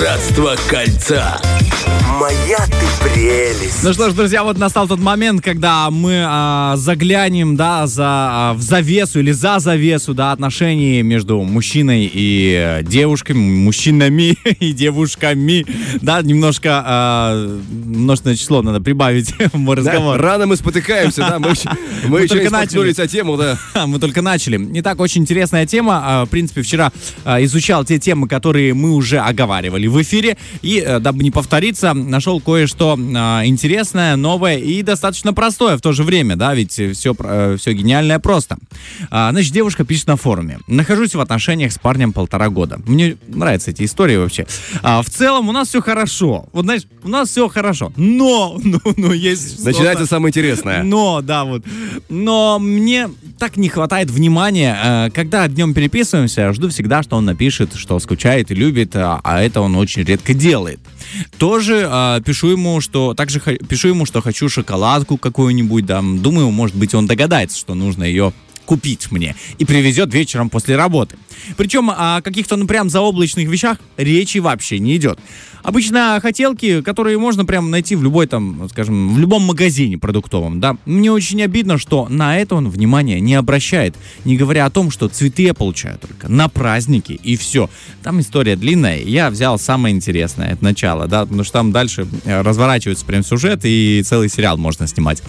Братство кольца. Моя ты прелесть. Ну что ж, друзья, вот настал тот момент, когда мы а, заглянем, да, за, а, в завесу или за завесу, да, отношений между мужчиной и э, девушками, мужчинами и девушками, да, немножко а, множественное число надо прибавить в мой Да, разговор. рано мы спотыкаемся, да, мы, еще- мы еще только не начали. о тему, да. Мы только начали. Итак, очень интересная тема. А, В принципе, вчера а, изучал те темы, которые мы уже оговаривали в эфире. И, э, дабы не повториться, нашел кое-что а, интересное, новое и достаточно простое в то же время, да, ведь все, все гениальное просто. А, Значит, девушка пишет на форуме. Нахожусь в отношениях с парнем полтора года. Мне нравятся эти истории вообще. А, В целом у нас все хорошо. Вот, знаешь, у нас все хорошо. Но, ну, ну, есть Начинается самое интересное. но, да, вот. Но мне так не хватает внимания. э, Когда днем переписываемся, жду всегда, что он напишет, что скучает и любит, а а это он очень редко делает. Тоже э, пишу ему, что также ха- пишу ему, что хочу шоколадку какую-нибудь, да. Думаю, может быть, он догадается, что нужно ее купить мне и привезет вечером после работы. Причем о каких-то, ну, прям заоблачных вещах речи вообще не идет. Обычно хотелки, которые можно прям найти в любой там, скажем, в любом магазине продуктовом, да. Мне очень обидно, что на это он внимания не обращает, не говоря о том, что цветы я получаю только на праздники и все. Там история длинная, я взял самое интересное, это начало, да, потому что там дальше э, разворачивается прям сюжет и целый сериал можно снимать.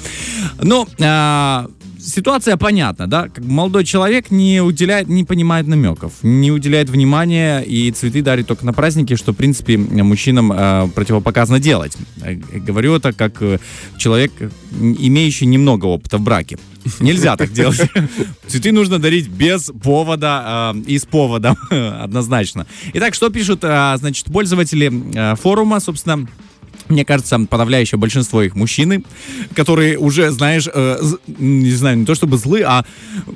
Ну, а, ситуация понятна, да? Как молодой человек не уделяет, не понимает намеков, не уделяет внимания и цветы дарит только на праздники, что, в принципе, мужчинам э, противопоказано делать. Э, Говорю это как э, человек, э, имеющий немного опыта в браке. Нельзя так делать. Цветы нужно дарить без повода э, и с поводом, однозначно. Итак, что пишут, э, значит, пользователи э, форума, собственно, мне кажется, подавляющее большинство их мужчины, которые уже, знаешь, э, не знаю, не то чтобы злы, а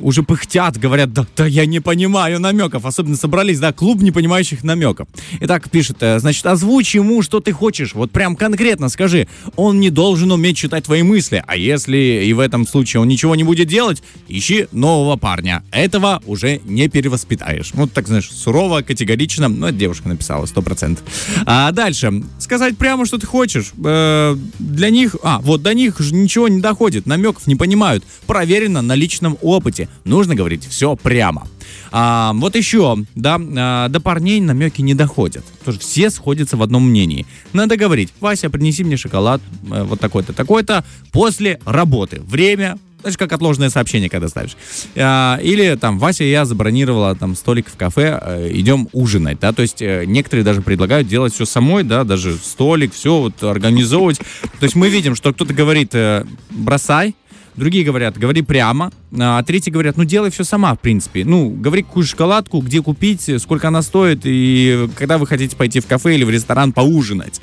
уже пыхтят, говорят, да, да я не понимаю намеков, особенно собрались, да, клуб непонимающих намеков. Итак, пишет, э, значит, озвучь ему, что ты хочешь, вот прям конкретно скажи, он не должен уметь читать твои мысли, а если и в этом случае он ничего не будет делать, ищи нового парня. Этого уже не перевоспитаешь. Вот так, знаешь, сурово, категорично, ну, это девушка написала, сто процентов. А дальше, сказать прямо, что ты хочешь, э, для них, а, вот до них же ничего не доходит, намеков не понимают, проверено на личном опыте, нужно говорить все прямо. А, вот еще, да, а, до парней намеки не доходят. Тоже все сходятся в одном мнении. Надо говорить, Вася, принеси мне шоколад, э, вот такой-то, такой-то, после работы. Время, знаешь, как отложенное сообщение, когда ставишь. А, или там, Вася, я забронировала там столик в кафе, э, идем ужинать, да, то есть э, некоторые даже предлагают делать все самой, да, даже столик, все вот организовывать. То есть мы видим, что кто-то говорит, э, бросай, Другие говорят, говори прямо, а третьи говорят, ну делай все сама, в принципе. Ну, говори какую шоколадку, где купить, сколько она стоит, и когда вы хотите пойти в кафе или в ресторан поужинать.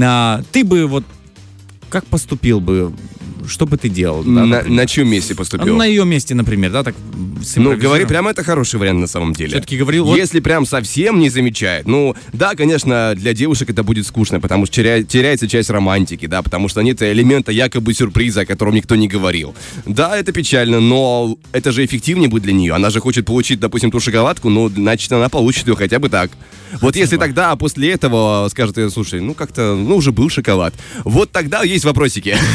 А, ты бы вот как поступил бы, что бы ты делал? да, На, на чьем месте поступил? на ее месте, например, да, так Ну, говори прямо, это хороший вариант на самом деле. Все-таки говорил, вот- Если прям совсем не замечает, ну, да, конечно, для девушек это будет скучно, потому что теря- теряется часть романтики, да, потому что нет элемента якобы сюрприза, о котором никто не говорил. Да, это печально, но это же эффективнее будет для нее. Она же хочет получить, допустим, ту шоколадку, ну, значит, она получит ее хотя бы так. Вот если тогда а после этого скажет, слушай, ну, как-то, ну, уже был шоколад. Вот тогда есть вопросики.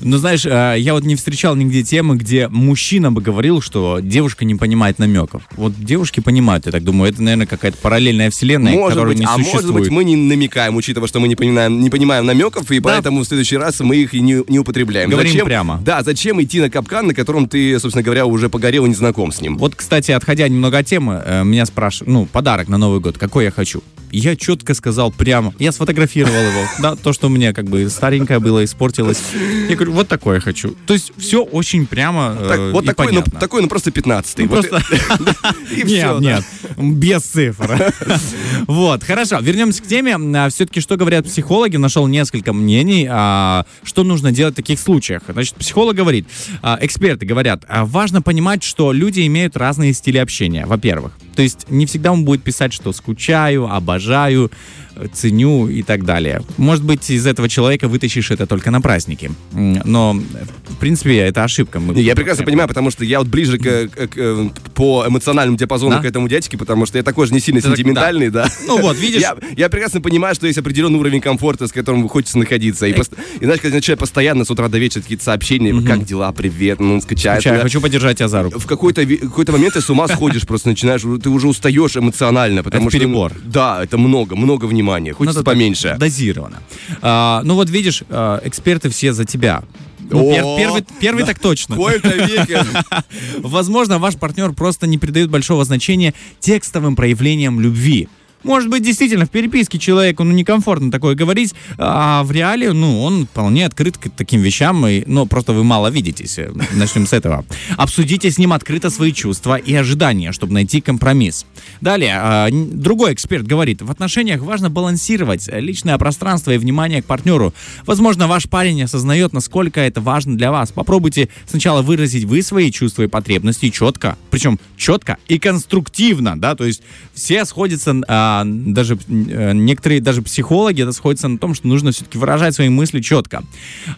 Ну, знаешь, э, я вот не встречал нигде темы, где мужчина бы говорил, что девушка не понимает намеков. Вот девушки понимают, я так думаю, это, наверное, какая-то параллельная вселенная, Может которая быть, не а существует. может быть, мы не намекаем, учитывая, что мы не понимаем, не понимаем намеков, и поэтому в следующий раз мы их и не, не употребляем. Говорим зачем, прямо. Да, зачем идти на капкан, на котором ты, собственно говоря, уже погорел и не знаком с ним? Вот, кстати, отходя немного от темы, э, меня спрашивают, ну, подарок на Новый год, какой я хочу? Я четко сказал прямо, я сфотографировал его, да, то, что у меня как бы старенькое было, испортилось. Я говорю, вот такое хочу. То есть все очень прямо э, вот и такой, ну, понятно. такой, ну просто 15 Ну, Вот просто... и- Нет, нет, без цифр. Вот, хорошо. Вернемся к теме. Все-таки, что говорят психологи? Нашел несколько мнений, а, что нужно делать в таких случаях. Значит, психолог говорит, а, эксперты говорят, а, важно понимать, что люди имеют разные стили общения, во-первых. То есть не всегда он будет писать, что скучаю, обожаю, ценю и так далее. Может быть, из этого человека вытащишь это только на праздники. Но, принципе, это ошибка. Мы я прекрасно понимаю, потому что я вот ближе к, к, к, по эмоциональному диапазону да? к этому дядьке, потому что я такой же не сильно сентиментальный, да. да. Ну вот, видишь. Я, я прекрасно понимаю, что есть определенный уровень комфорта, с которым хочется находиться. И, пост... и знаешь, когда человек постоянно с утра до вечера какие-то сообщения, угу. как дела, привет, ну, он скачает. Скучаю, хочу подержать тебя за руку. В какой-то, какой-то момент ты с ума сходишь, просто начинаешь, ты уже устаешь эмоционально, потому это что... перебор. Да, это много, много внимания. Хочется Надо поменьше. Дозировано. А, ну вот видишь, а, эксперты все за тебя. Ну, пер, первый первый так точно. Возможно, ваш партнер просто не придает большого значения текстовым проявлениям любви. Может быть, действительно, в переписке человеку ну, некомфортно такое говорить, а в реале, ну, он вполне открыт к таким вещам, и, но просто вы мало видитесь. Начнем с этого. Обсудите с ним открыто свои чувства и ожидания, чтобы найти компромисс. Далее, а, другой эксперт говорит, в отношениях важно балансировать личное пространство и внимание к партнеру. Возможно, ваш парень осознает, насколько это важно для вас. Попробуйте сначала выразить вы свои чувства и потребности четко, причем четко и конструктивно, да, то есть все сходятся а, даже э, некоторые даже психологи это сходятся на том, что нужно все-таки выражать свои мысли четко.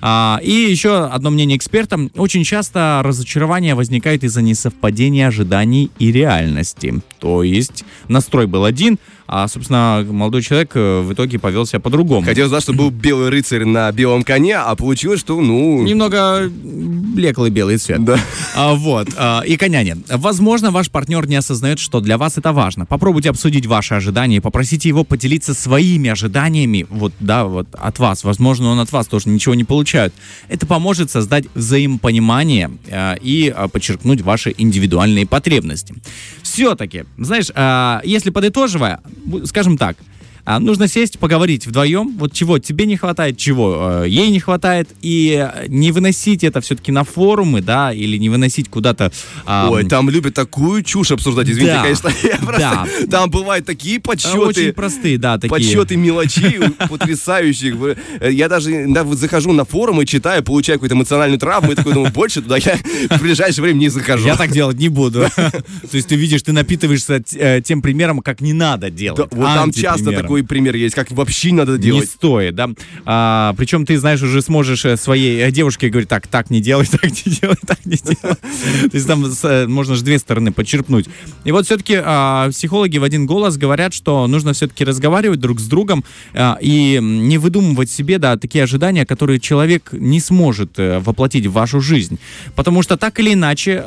А, и еще одно мнение эксперта. Очень часто разочарование возникает из-за несовпадения ожиданий и реальности. То есть настрой был один, а, собственно, молодой человек э, в итоге повел себя по-другому. Хотел сказать, что был белый рыцарь на белом коне, а получилось, что, ну... Немного блеклый белый цвет. Да. А, вот. А, и коня нет. Возможно, ваш партнер не осознает, что для вас это важно. Попробуйте обсудить ваши ожидания, попросите его поделиться своими ожиданиями, вот, да, вот от вас. Возможно, он от вас тоже ничего не получает. Это поможет создать взаимопонимание а, и а, подчеркнуть ваши индивидуальные потребности. Все-таки, знаешь, а, если подытоживая, скажем так, а, нужно сесть, поговорить вдвоем, вот чего тебе не хватает, чего э, ей не хватает, и не выносить это все-таки на форумы, да, или не выносить куда-то... Э, Ой, там любят такую чушь обсуждать, извините, да, конечно. Я просто, да. Там бывают такие подсчеты. Очень простые, да, такие. Подсчеты мелочей потрясающих. Я даже да, захожу на форумы, читаю, получаю какую-то эмоциональную травму, и такой думаю, больше туда я в ближайшее время не захожу. Я так делать не буду. То есть ты видишь, ты напитываешься э, тем примером, как не надо делать. Вот там часто такое такой пример есть, как вообще надо делать. Не стоит, да. А, причем ты, знаешь, уже сможешь э, своей э, девушке говорить, так, так не делай, так не делай, так не делай. То есть там э, можно же две стороны подчерпнуть. И вот все-таки а, психологи в один голос говорят, что нужно все-таки разговаривать друг с другом а, и не выдумывать себе, да, такие ожидания, которые человек не сможет воплотить в вашу жизнь. Потому что так или иначе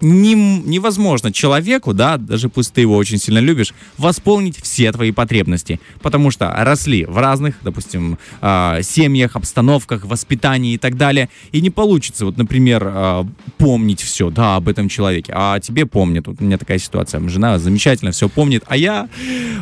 не, невозможно человеку, да, даже пусть ты его очень сильно любишь, восполнить все твои потребности, потому что росли в разных, допустим, э, семьях, обстановках, воспитании и так далее, и не получится, вот, например, э, помнить все, да, об этом человеке, а тебе помнят, вот у меня такая ситуация, жена замечательно все помнит, а я...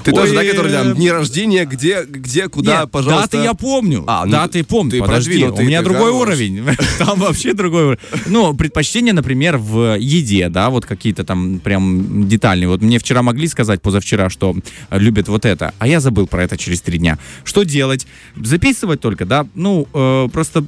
Ты Ой, тоже, да, который там, дни рождения, где, где, куда, Нет, пожалуйста... даты я помню, а, ну, даты помню, ты подожди, у меня другой уровень, там вообще другой уровень. Ну, предпочтение, например, в еде еде, да, вот какие-то там прям детальные. Вот мне вчера могли сказать, позавчера, что любят вот это, а я забыл про это через три дня. Что делать? Записывать только, да? Ну, э, просто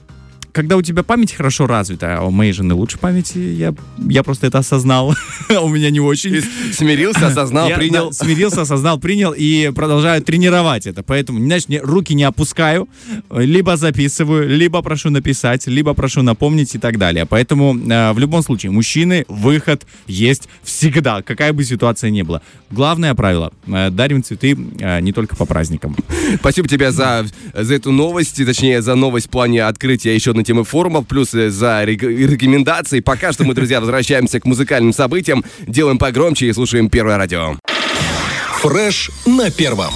когда у тебя память хорошо развита, а у моей жены лучше памяти, я, я просто это осознал. у меня не очень. смирился, осознал, принял. смирился, осознал, принял и продолжаю тренировать это. Поэтому, знаешь, руки не опускаю, либо записываю, либо прошу написать, либо прошу напомнить и так далее. Поэтому э, в любом случае, мужчины, выход есть всегда, какая бы ситуация ни была. Главное правило, э, дарим цветы э, не только по праздникам. Спасибо тебе за, за эту новость, точнее, за новость в плане открытия еще одной темы форумов, плюс э, за рекомендации. Пока что мы, друзья, возвращаемся к музыкальным событиям, делаем погромче и слушаем Первое радио. Фреш на первом.